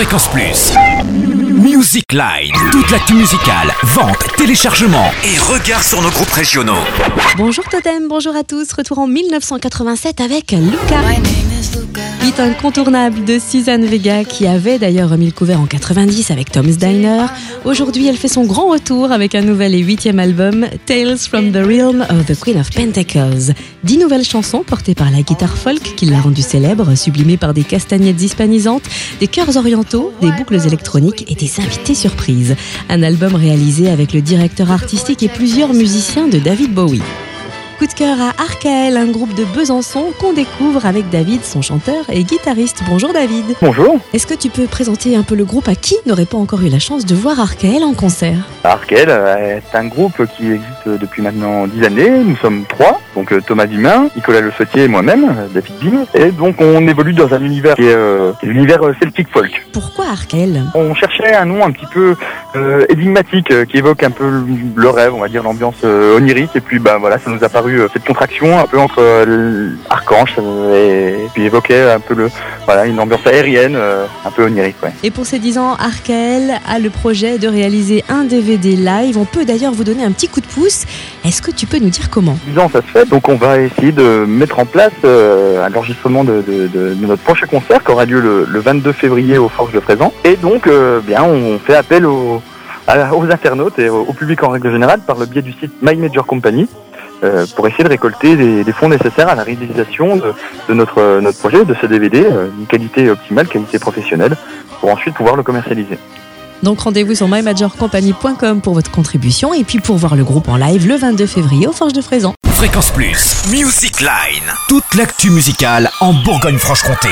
Fréquence Plus. Music Line. Toute l'actu musicale, vente, téléchargement et regard sur nos groupes régionaux. Bonjour Totem, bonjour à tous. Retour en 1987 avec Luca. Hit incontournable de Suzanne Vega qui avait d'ailleurs remis le couvert en 90 avec Tom's Diner. Aujourd'hui, elle fait son grand retour avec un nouvel et huitième album, Tales from the Realm of the Queen of Pentacles. Dix nouvelles chansons portées par la guitare folk qui l'a rendue célèbre, sublimée par des castagnettes hispanisantes, des chœurs orientaux, des boucles électroniques et des invités surprises. Un album réalisé avec le directeur artistique et plusieurs musiciens de David Bowie. Coup de cœur à Arkael, un groupe de Besançon qu'on découvre avec David, son chanteur et guitariste. Bonjour David. Bonjour. Est-ce que tu peux présenter un peu le groupe à qui n'aurait pas encore eu la chance de voir Arkael en concert? Arkael est un groupe qui existe depuis maintenant 10 années. Nous sommes trois, donc euh, Thomas Dumain, Nicolas Le Sautier et moi-même, euh, David Bim. Et donc on évolue dans un univers qui est euh, l'univers celtic folk. Pourquoi Arkael On cherchait un nom un petit peu euh, énigmatique qui évoque un peu le rêve, on va dire l'ambiance onirique. Et puis bah voilà, ça nous a paru cette contraction un peu entre Archange et puis évoquait un peu le voilà une ambiance aérienne un peu onirique. Ouais. Et pour ces 10 ans, Arkael a le projet de réaliser un DVD live. On peut d'ailleurs vous donner un petit coup de pouce. Est-ce que tu peux nous dire comment? 10 ans, ça se fait. Donc on va essayer de mettre en place euh, un enregistrement de, notre prochain concert qui aura lieu le, le 22 février au Forges de Présent. Et donc, euh, bien, on fait appel aux, internautes et au, public en règle générale par le biais du site My Major Company. Euh, pour essayer de récolter les, fonds nécessaires à la réalisation de, notre projet, de ce DVD, euh, une qualité optimale, qualité professionnelle, pour ensuite pouvoir le commercialiser. Donc rendez-vous sur mymajorcompany.com pour votre contribution et puis pour voir le groupe en live le 22 février au Forges de Frézan. Fréquence Plus, Music Line. Toute l'actu musicale en Bourgogne-Franche-Comté.